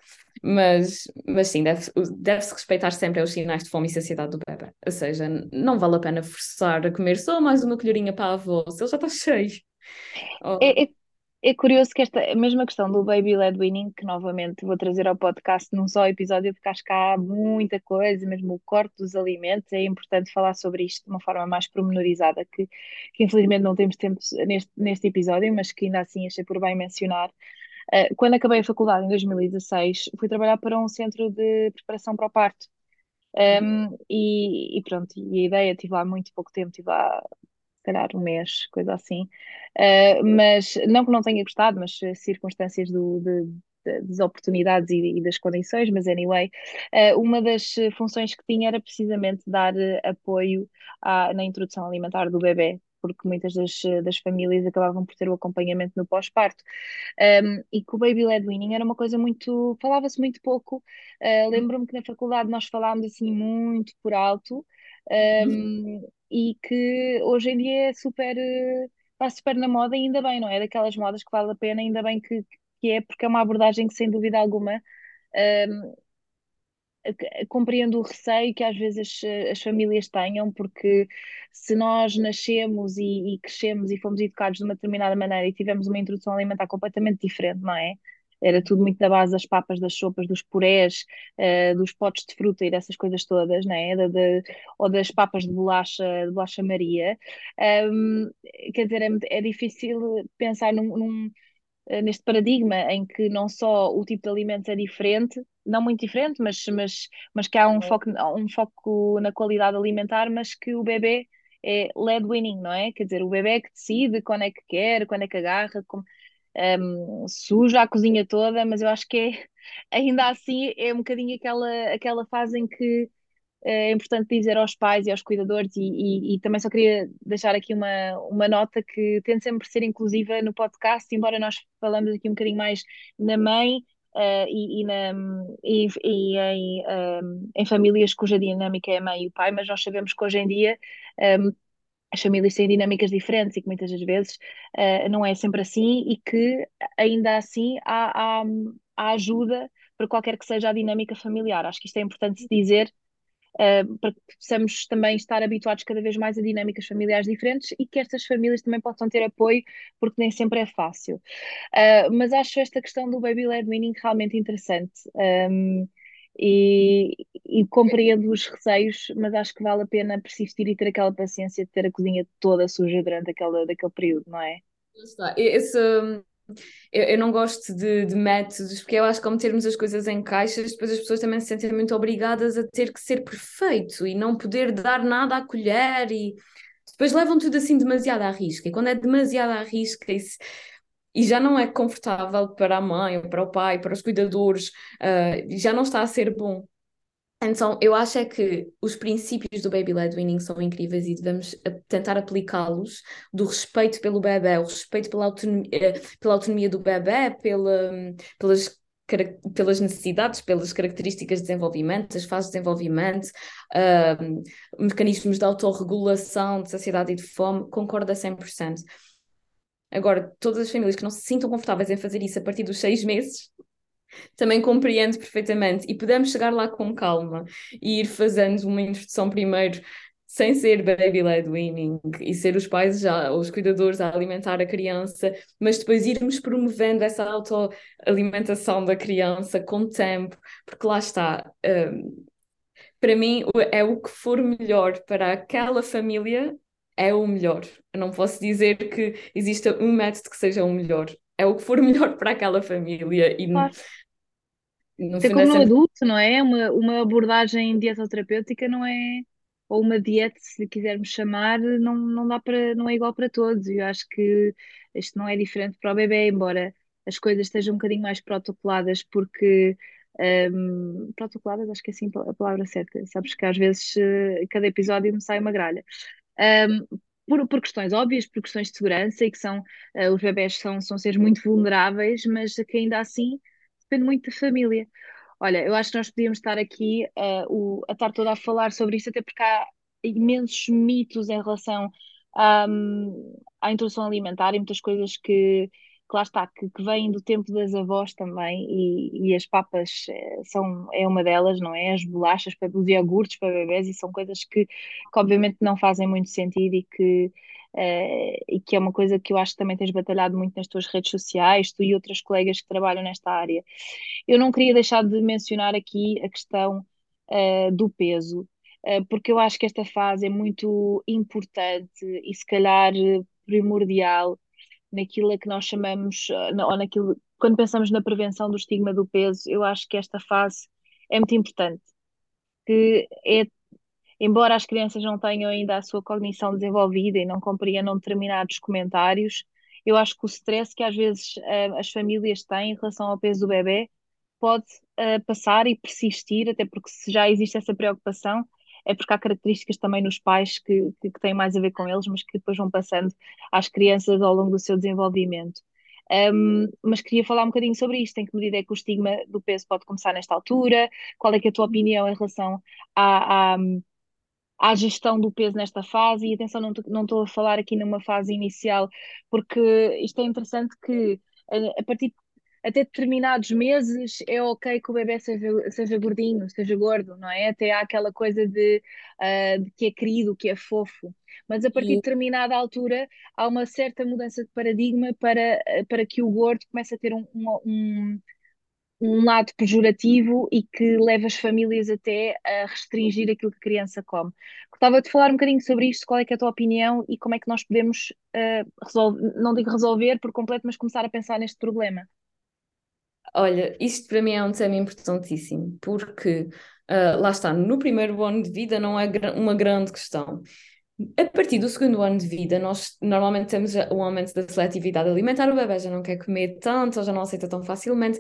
Mas, mas sim, deve-se deve respeitar sempre os sinais de fome e saciedade do bebê. Ou seja, não vale a pena forçar a comer só mais uma colherinha para a avó, se ele já está cheio. É, é, é curioso que esta mesma questão do baby led weaning, que novamente vou trazer ao podcast num só episódio, porque acho que há muita coisa, mesmo o corte dos alimentos, é importante falar sobre isto de uma forma mais pormenorizada, que, que infelizmente não temos tempo neste, neste episódio, mas que ainda assim achei por bem mencionar. Uh, quando acabei a faculdade em 2016, fui trabalhar para um centro de preparação para o parto. Um, e, e, pronto, e a ideia, tive lá muito pouco tempo, tive lá se calhar um mês, coisa assim. Uh, mas não que não tenha gostado, mas circunstâncias do, de, das oportunidades e, e, das condições, mas anyway, uh, uma das funções que tinha era precisamente dar apoio à, na introdução alimentar do bebê, porque muitas das, das famílias acabavam por ter o acompanhamento no pós-parto. Um, e que o baby led weaning era uma coisa muito. falava-se muito pouco. Uh, Lembro-me que na faculdade nós falávamos assim muito por alto. Um, e que hoje em dia é super, está super na moda ainda bem, não é? Daquelas modas que vale a pena, ainda bem que, que é, porque é uma abordagem que sem dúvida alguma um, compreendo o receio que às vezes as, as, famílias tenham, porque se nós nascemos e, e, crescemos e fomos educados de uma determinada maneira e tivemos uma introdução alimentar completamente diferente, não é? Era tudo muito da base das papas, das sopas, dos purés, uh, dos potes de fruta e dessas coisas todas, né? De, de, ou das papas de bolacha, de bolacha Maria. Um, quer dizer, é, é difícil pensar num, num, eh, neste paradigma em que não só o tipo de alimentos é diferente, não muito diferente, mas, mas, mas que há um foco, um foco na qualidade alimentar, mas que o bebê é lead winning, não é? Quer dizer, o bebê é que decide quando é que quer, quando é que agarra, como, um, suja a cozinha toda, mas eu acho que é, ainda assim é um bocadinho aquela, aquela fase em que eh, é importante dizer aos pais e aos cuidadores, e, e, e, também só queria deixar aqui uma, uma nota que tento sempre ser inclusiva no podcast, embora nós falamos aqui um bocadinho mais na mãe uh, e, e, na, e, em, um, em famílias cuja dinâmica é a mãe e o pai, mas nós sabemos que hoje em dia um, as famílias têm dinâmicas diferentes e que muitas das vezes uh, não é sempre assim e que ainda assim há, há, há, ajuda para qualquer que seja a dinâmica familiar. Acho que isto é importante dizer uh, para que possamos também estar habituados cada vez mais a dinâmicas familiares diferentes e que estas famílias também possam ter apoio, porque nem sempre é fácil. Uh, mas acho esta questão do baby led weaning realmente interessante. Um, e, e compreendo os receios, mas acho que vale a pena persistir e ter aquela paciência de ter a cozinha toda suja durante aquele, daquele período, não é? Esse, eu, eu, não gosto de, de, métodos, porque eu acho que ao metermos as coisas em caixas, depois as pessoas também se sentem muito obrigadas a ter que ser perfeito e não poder dar nada à colher e depois levam tudo assim demasiado à risca. E quando é demasiado à risca, isso, e já não é confortável para a mãe, ou para o pai, para os cuidadores, uh, já não está a ser bom. Então, eu acho é que os princípios do Baby Led Weaning são incríveis e devemos tentar aplicá-los do respeito pelo bebê, o respeito pela autonomia, eh, pela autonomia do bebê, pela, pelas pelas necessidades, pelas características de desenvolvimento, as fases de desenvolvimento, uh, mecanismos de autorregulação, de saciedade e de fome, concordo a 100%. Agora, todas as famílias que não se sintam confortáveis em fazer isso a partir dos seis meses, também compreendo perfeitamente e podemos chegar lá com calma e ir fazendo uma introdução primeiro sem ser baby led weaning e ser os pais já, os cuidadores a alimentar a criança, mas depois irmos promovendo essa autoalimentação da criança com tempo, porque lá está. Um, para mim é o que for melhor para aquela família é o melhor. Eu não posso dizer que exista um método que seja o melhor. É o que for melhor para aquela família. E claro. no, no como no adulto, não é? Uma, uma abordagem dietoterapêutica não é, ou uma dieta, se quisermos chamar, não, não dá para, não é igual para todos. Eu acho que isto não é diferente para o bebê, embora as coisas estejam um bocadinho mais protocoladas, porque um, protocoladas, acho que é assim a palavra certa. Sabes que às vezes eh, cada episódio me sai uma gralha um, por, por, questões óbvias, por questões de segurança e que são, uh, os bebés são, são seres muito vulneráveis, mas que ainda assim depende muito da família. Olha, eu acho que nós podíamos estar aqui uh, o, a estar toda a falar sobre isso, até porque há imensos mitos em relação à, à introdução alimentar e muitas coisas que, que lá está, que, que vêm do tempo das avós também, e, e as papas eh, são, é uma delas, não é? As bolachas, para, os iogurtes para bebés, e são coisas que, que obviamente não fazem muito sentido e que, eh, e que é uma coisa que eu acho que também tens batalhado muito nas tuas redes sociais, tu e outras colegas que trabalham nesta área. Eu não queria deixar de mencionar aqui a questão eh, do peso, porque eu acho que esta fase é muito importante e se calhar primordial naquilo a que nós chamamos, eh, ou naquilo, quando pensamos na prevenção do estigma do peso, eu acho que esta fase é muito importante. Que é, embora as crianças não tenham ainda a sua cognição desenvolvida e não compreendam determinados comentários, eu acho que o stress que às vezes uh, as famílias têm em relação ao peso do bebê pode uh, passar e persistir, até porque se já existe essa preocupação, é porque há características também nos pais que, que, que, têm mais a ver com eles, mas que depois vão passando às crianças ao longo do seu desenvolvimento. Um, mas queria falar um bocadinho sobre isto, em que medida é que o estigma do peso pode começar nesta altura, qual é, é a tua opinião em relação à, à, à gestão do peso nesta fase, e atenção, não, estou a falar aqui numa fase inicial, porque isto é interessante que a partir até determinados meses é ok que o bebê seja, seja gordinho, seja gordo, não é? Até há aquela coisa de, uh, de que é querido, que é fofo. Mas a partir de determinada altura há uma certa mudança de paradigma para, para que o gordo comece a ter um, um, um lado pejorativo e que leva as famílias até a restringir aquilo que a criança come. Gostava de falar um bocadinho sobre isto, qual é, é a tua opinião e como é que nós podemos uh, resolver, não digo resolver por completo, mas começar a pensar neste problema. Olha, isto para mim é um tema importantíssimo, porque uh, lá está, no primeiro ano de vida não é uma grande questão. A partir do segundo ano de vida, nós normalmente temos o aumento da seletividade alimentar, o bebê já não quer comer tanto, ou já não aceita tão facilmente,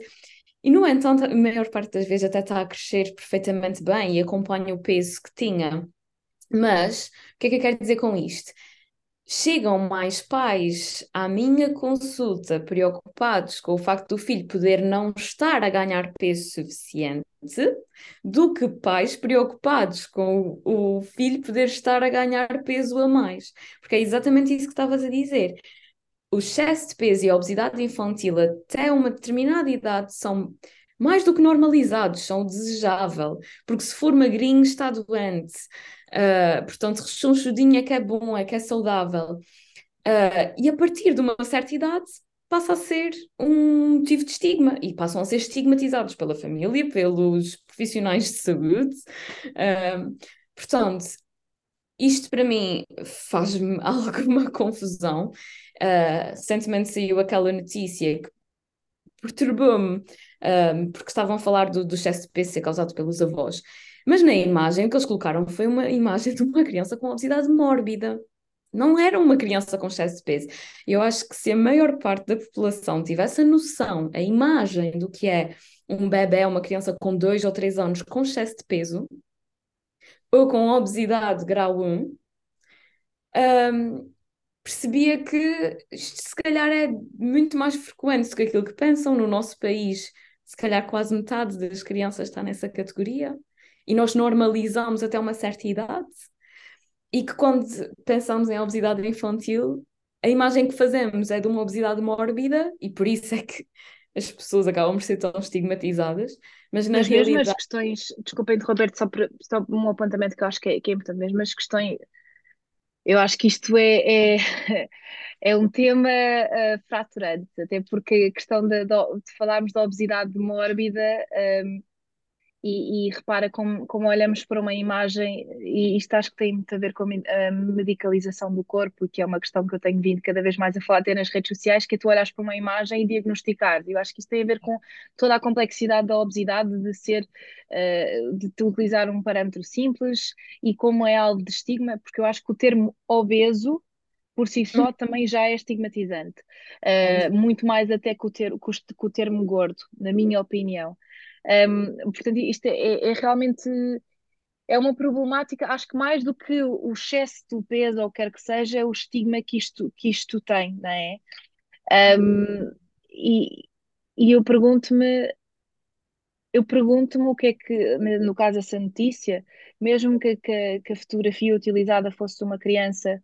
e no entanto, a maior parte das vezes até está a crescer perfeitamente bem e acompanha o peso que tinha. Mas, o que é que eu quero dizer com isto? Chegam mais pais à minha consulta preocupados com o facto do filho poder não estar a ganhar peso suficiente do que pais preocupados com o, filho poder estar a ganhar peso a mais. Porque é exatamente isso que estavas a dizer. O excesso de peso e a obesidade infantil até uma determinada idade são mais do que normalizados, são desejável, porque se for magrinho está doente. Uh, portanto, rechonchudinho é que é bom, é que é saudável. Uh, e a partir de uma certa idade passa a ser um motivo de estigma e passam a ser estigmatizados pela família, pelos profissionais de saúde. Uh, portanto, isto para mim faz-me alguma confusão. Uh, recentemente saiu aquela notícia que perturbou-me, porque estavam a falar do, do excesso de peso ser causado pelos avós. Mas na imagem que eles colocaram foi uma imagem de uma criança com obesidade mórbida. Não era uma criança com excesso de peso. Eu acho que se a maior parte da população tivesse a noção, a imagem do que é um bebê, uma criança com dois ou três anos com excesso de peso, ou com obesidade grau 1, um, percebia que isto se calhar é muito mais frequente do que aquilo que pensam no nosso país. Se calhar quase metade das crianças está nessa categoria e nós normalizamos até uma certa idade. E que quando pensamos em obesidade infantil, a imagem que fazemos é de uma obesidade mórbida e por isso é que as pessoas acabam por ser tão estigmatizadas, mas na mas realidade... mesmo as questões, desculpa interromper-te só, por, só um apontamento que eu acho que é, que é importante, mesmo as questões, eu acho que isto é, é, é um tema uh, fraturante, até porque a questão de, de, de falarmos da obesidade mórbida um, e, e, repara como, como olhamos para uma imagem, e isto acho que tem muito a ver com a medicalização do corpo, que é uma questão que eu tenho vindo cada vez mais a falar até nas redes sociais, que é tu olhas para uma imagem e diagnosticar. Eu acho que isto tem a ver com toda a complexidade da obesidade, de ser, uh, de utilizar um parâmetro simples e como é alvo de estigma, porque eu acho que o termo obeso por si só hum. também já é estigmatizante, uh, muito mais até que o, ter, que o termo gordo, na minha opinião. Um, portanto, isto é, é, realmente é uma problemática, acho que mais do que o excesso do peso ou quer que seja, é o estigma que isto, que isto tem, não é? Um, e, e eu pergunto-me, eu pergunto-me o que é que, no caso dessa notícia, mesmo que, que, que a fotografia utilizada fosse de uma criança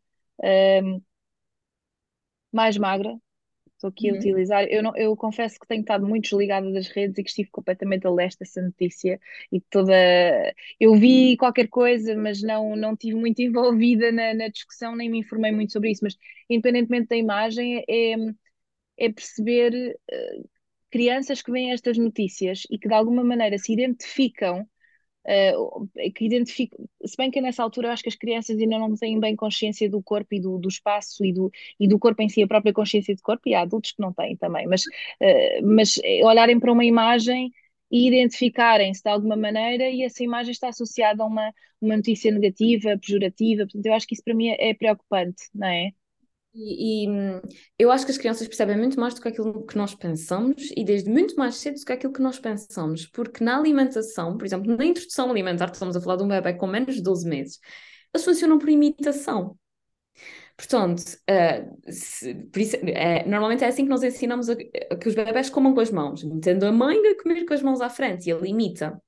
um, mais magra, estou aqui a Uhum. utilizar. Eu, não, eu confesso que tenho estado muito desligada das redes e que estive completamente a leste dessa notícia e toda. Eu vi qualquer coisa, mas não, não estive muito envolvida na, na discussão, nem me informei muito sobre isso. Mas, independentemente da imagem, é, é perceber uh, crianças que veem estas notícias e que de alguma maneira se identificam Uh, que identifico, se bem que nessa altura eu acho que as crianças ainda não têm bem consciência do corpo e do, do espaço e do, e do corpo em si, a própria consciência de corpo, e há adultos que não têm também, mas, uh, mas olharem para uma imagem e identificarem-se de alguma maneira e essa imagem está associada a uma, uma notícia negativa, pejorativa, portanto eu acho que isso para mim é, é preocupante, não é? E, e, hum, eu acho que as crianças percebem muito mais do que aquilo que nós pensamos e desde muito mais cedo do que aquilo que nós pensamos, porque na alimentação, por exemplo, na introdução alimentar, estamos a falar de um bebê com menos de 12 meses, eles funcionam por imitação. Portanto, uh, se, por isso, é, normalmente é assim que nós ensinamos a, a, que os bebés comam com as mãos, tendo a mãe a comer com as mãos à frente e ele imita.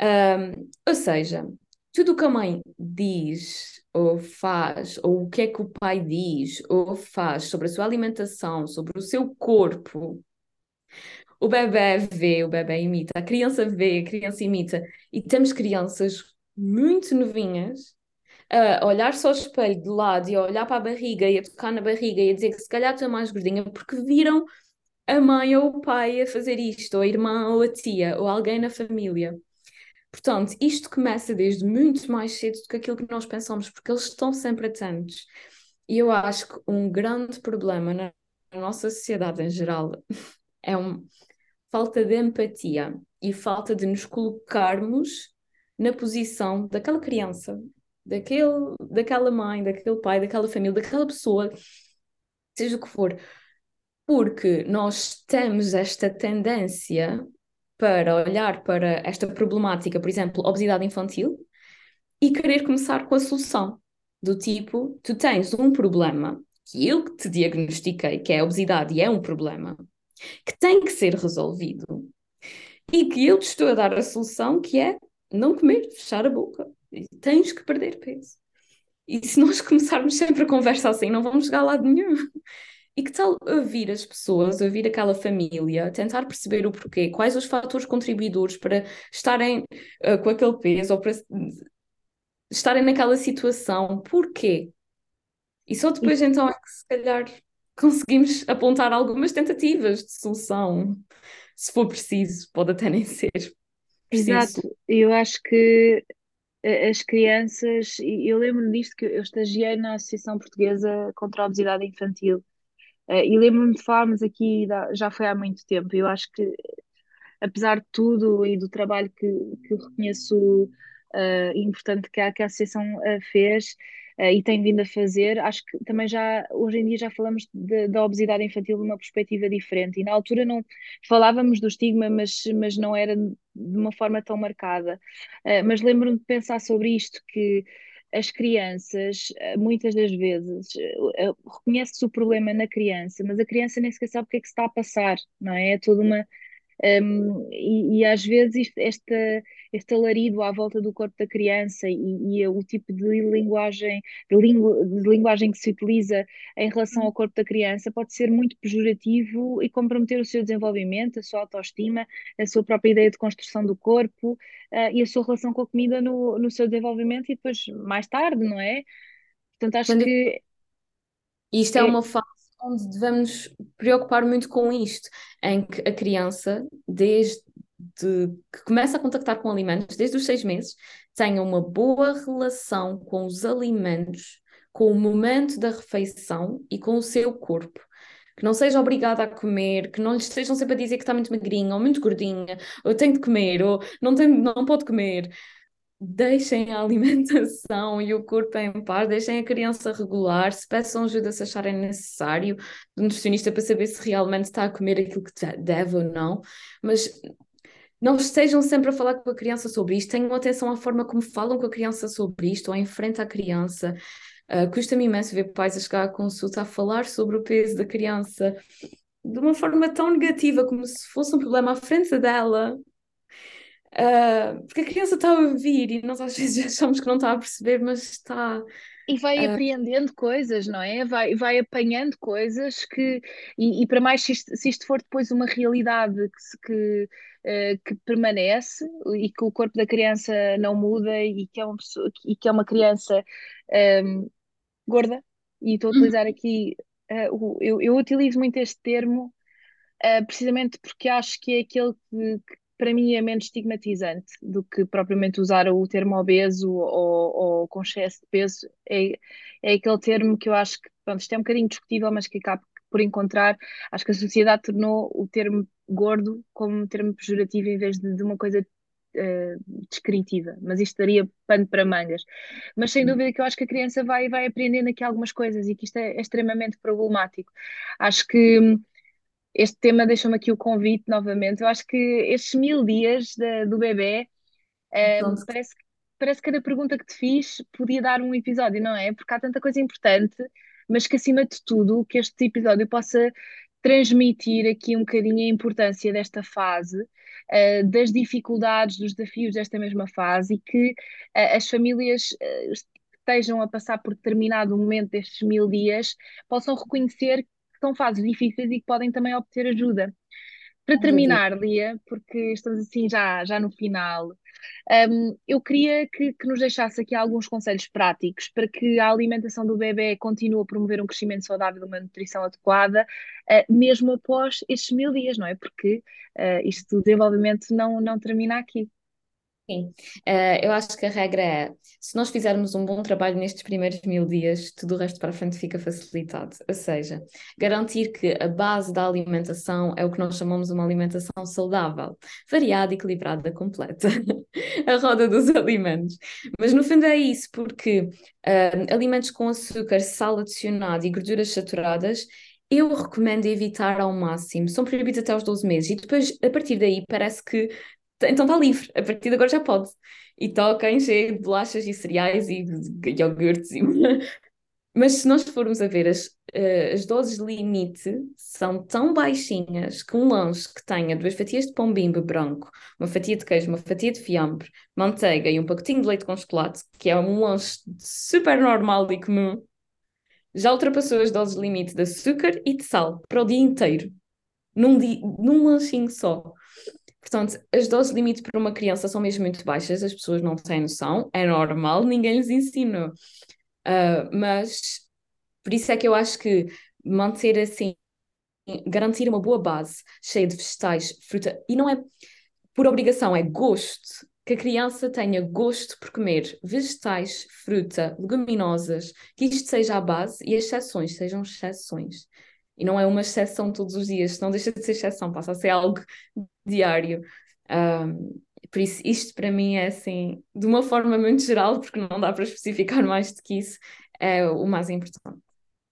Um, ou seja, tudo o que a mãe diz ou faz, ou o que é que o pai diz ou faz sobre a sua alimentação, sobre o seu corpo, o bebê vê, o bebê imita, a criança vê, a criança imita. E temos crianças muito novinhas a olhar só o espelho de lado e a olhar para a barriga e a tocar na barriga e a dizer que se calhar está mais gordinha porque viram a mãe ou o pai a fazer isto, ou a irmã ou a tia, ou alguém na família. Portanto, isto começa desde muito mais cedo do que aquilo que nós pensamos, porque eles estão sempre atentos. E eu acho que um grande problema na nossa sociedade em geral é uma falta de empatia e falta de nos colocarmos na posição daquela criança, daquele, daquela mãe, daquele pai, daquela família, daquela pessoa, seja o que for. Porque nós temos esta tendência para olhar para esta problemática, por exemplo, obesidade infantil, e querer começar com a solução. Do tipo, tu tens um problema que eu te diagnostiquei, que é a obesidade, e é um problema, que tem que ser resolvido, e que eu te estou a dar a solução, que é não comer, fechar a boca. Tens que perder peso. E se nós começarmos sempre a conversa assim, não vamos chegar a lado nenhum. E que tal ouvir as pessoas, ouvir aquela família, tentar perceber o porquê, quais os fatores contribuidores para estarem uh, com aquele peso ou para estarem naquela situação, porquê? E só depois e... então é que se calhar conseguimos apontar algumas tentativas de solução, se for preciso, pode até nem ser. Preciso. Exato, eu acho que as crianças, eu lembro-me disto que eu estagiei na Associação Portuguesa contra a Obesidade Infantil e lembro-me de falarmos aqui, já foi há muito tempo, eu acho que, apesar de tudo e do trabalho que, que reconheço uh, importante que a, que a Associação uh, fez e tem vindo a fazer, acho que também já, hoje em dia já falamos da obesidade infantil de uma perspectiva diferente. E na altura não falávamos do estigma, mas, mas não era de uma forma tão marcada. mas lembro-me de pensar sobre isto, que as crianças, eh, muitas das vezes, eh, eh, reconhece-se o problema na criança, mas a criança nem sequer sabe o que é que se está a passar, não é? É toda uma. Um, e, e, às vezes isto, esta, este alarido à volta do corpo da criança e, e o tipo de linguagem, de, lingu, de, linguagem que se utiliza em relação ao corpo da criança pode ser muito pejorativo e comprometer o seu desenvolvimento, a sua autoestima, a sua própria ideia de construção do corpo uh, e a sua relação com a comida no, no seu desenvolvimento e depois mais tarde, não é? Portanto, acho Quando... que. Isto é, é uma fase onde devemos preocupar muito com isto, em que a criança, desde que começa a contactar com alimentos, desde os seis meses, tenha uma boa relação com os alimentos, com o momento da refeição e com o seu corpo. Que não seja obrigada a comer, que não lhe estejam sempre a dizer que está muito magrinha ou muito gordinha, ou tem de comer, ou não, tem, não pode comer deixem a alimentação e o corpo em paz, deixem a criança regular, se peçam ajuda se acharem necessário do nutricionista para saber se realmente está a comer aquilo que deve ou não, mas não estejam sempre a falar com a criança sobre isto, tenham atenção à forma como falam com a criança sobre isto, ou em frente à criança. Uh, Custa-me imenso ver pais a chegar à consulta a falar sobre o peso da criança de uma forma tão negativa, como se fosse um problema à frente dela, Uh, porque a criança está a ouvir e nós às vezes achamos que não está a perceber, mas está. E vai apreendendo coisas, não é? Vai, vai apanhando coisas que, e, e para mais se isto, se isto, for depois uma realidade que, que, uh, que, permanece e que o corpo da criança não muda e que é uma, pessoa, e que é uma criança um, gorda, e estou a utilizar aqui, uh, eu, eu utilizo muito este termo uh, precisamente porque acho que é aquele que, que para mim é menos estigmatizante do que propriamente usar o termo obeso ou, ou com excesso de peso. É, é aquele termo que eu acho que, pronto, isto é um bocadinho discutível, mas que acabo por encontrar. Acho que a sociedade tornou o termo gordo como um termo pejorativo em vez de, de uma coisa uh, descritiva. Mas isto daria pano para mangas. Mas sem dúvida que eu acho que a criança vai, vai aprendendo aqui algumas coisas e que isto é, é extremamente problemático. Acho que hum, este tema deixou-me aqui o convite novamente. Eu acho que estes mil dias de, do bebê, é, parece, parece que cada pergunta que te fiz podia dar um episódio, não é? Porque há tanta coisa importante, mas que acima de tudo, que este episódio possa transmitir aqui um bocadinho a importância desta fase, uh, das dificuldades, dos desafios desta mesma fase e que uh, as famílias uh, estejam a passar por determinado momento destes mil dias possam reconhecer são fases difíceis e que podem também obter ajuda. Para terminar, Lia, porque estamos assim já, já no final, um, eu queria que, que, nos deixasse aqui alguns conselhos práticos para que a alimentação do bebê continue a promover um crescimento saudável e uma nutrição adequada, uh, mesmo após estes mil dias, não é? Porque uh, isto do desenvolvimento não, não termina aqui. Sim, uh, eu acho que a regra é: se nós fizermos um bom trabalho nestes primeiros mil dias, tudo o resto para a frente fica facilitado. Ou seja, garantir que a base da alimentação é o que nós chamamos uma alimentação saudável, variada, equilibrada, completa. a roda dos alimentos. Mas no fundo é isso, porque uh, alimentos com açúcar, sal adicionado e gorduras saturadas eu recomendo evitar ao máximo. São proibidos até aos 12 meses. E depois, a partir daí, parece que então está livre, a partir de agora já pode. E toca encher de bolachas e cereais e iogurtes. E... Mas se nós formos a ver, as, uh, as doses limite são tão baixinhas que um lanche que tenha duas fatias de pão bimbo branco, uma fatia de queijo, uma fatia de fiambre, manteiga e um pacotinho de leite com chocolate, que é um lanche super normal e comum, já ultrapassou as doses limite de açúcar e de sal para o dia inteiro, num, num lanchinho só. Portanto, as doses limite para uma criança são mesmo muito baixas, as pessoas não têm noção, é normal, ninguém lhes ensinou. Uh, mas por isso é que eu acho que manter assim, garantir uma boa base cheia de vegetais, fruta, e não é por obrigação, é gosto. Que a criança tenha gosto por comer vegetais, fruta, leguminosas, que isto seja a base e as exceções sejam exceções. E não é uma exceção todos os dias, não deixa de ser exceção, passa a ser algo diário. Um, por isso, isto para mim é assim, de uma forma muito geral, porque não dá para especificar mais do que isso, é o mais importante.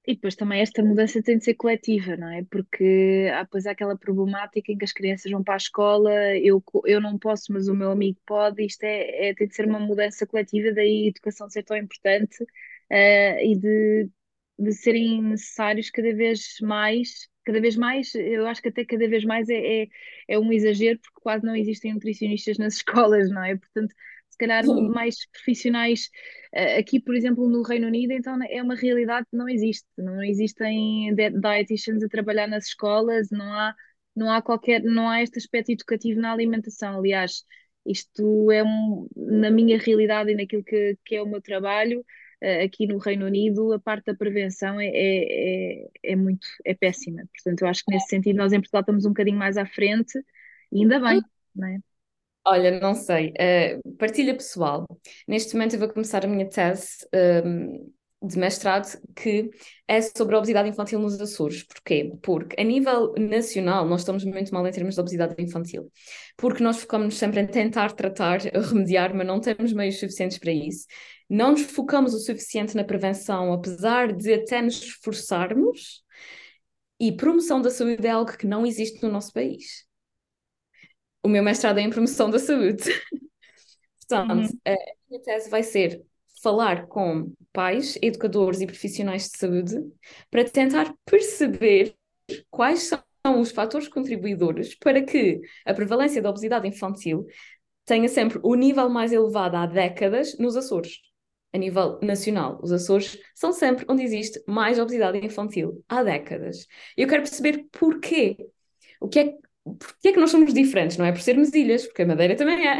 E depois também esta mudança tem de ser coletiva, não é? Porque há aquela problemática em que as crianças vão para a escola, eu, eu não posso, mas o meu amigo pode, isto é, é tem de ser uma mudança coletiva, daí a educação ser tão importante uh, e de de serem necessários cada vez mais, cada vez mais, eu acho que até cada vez mais é, é, é um exagero, porque quase não existem nutricionistas nas escolas, não é? Portanto, se calhar Sim. mais profissionais eh, aqui, por exemplo, no Reino Unido, então é uma realidade que não existe. Não existem dietitians a trabalhar nas escolas, não há, não há qualquer, não há este aspecto educativo na alimentação. Aliás, isto é um, na minha realidade e naquilo que, que é o meu trabalho, aqui no Reino Unido a parte da prevenção é, é, é, é, muito, é péssima. Portanto, eu acho que nesse sentido nós em Portugal estamos um bocadinho mais à frente e ainda bem, não é? Olha, não sei. Uh, partilha pessoal. Neste momento eu vou começar a minha tese um, de mestrado que é sobre a obesidade infantil nos Açores. Porquê? Porque a nível nacional nós estamos muito mal em termos de obesidade infantil. Porque nós focamos sempre em tentar tratar, remediar, mas não temos meios suficientes para isso não nos focamos o suficiente na prevenção, apesar de até nos esforçarmos, e promoção da saúde é algo que não existe no nosso país. O meu mestrado é em promoção da saúde. Portanto, uhum. a minha tese vai ser falar com pais, educadores e profissionais de saúde para tentar perceber quais são os fatores contribuidores para que a prevalência da obesidade infantil tenha sempre o nível mais elevado há décadas nos Açores. a nível nacional. Os Açores são sempre onde existe mais obesidade infantil, há décadas. Eu quero perceber porquê. O que é, porquê é que nós somos diferentes? Não é por sermos ilhas, porque a Madeira também é.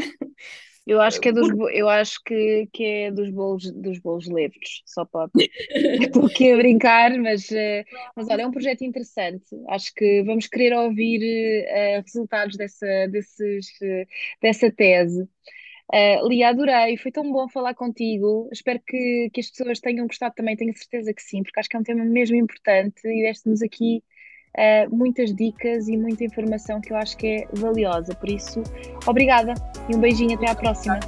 Eu acho que é dos, eu acho que, que é dos bolos, dos bolos leves, só pode. Estou aqui a brincar, mas, eh, mas olha, é um projeto interessante. Acho que vamos querer ouvir uh, resultados dessa, desses, dessa tese. Uh, Lia, adorei, foi tão bom falar contigo. Espero que, que as pessoas tenham gostado também, tenho certeza que sim, porque acho que é um tema mesmo importante e deste-nos aqui uh, muitas dicas e muita informação que eu acho que é valiosa. Por isso, obrigada e um beijinho, até à próxima.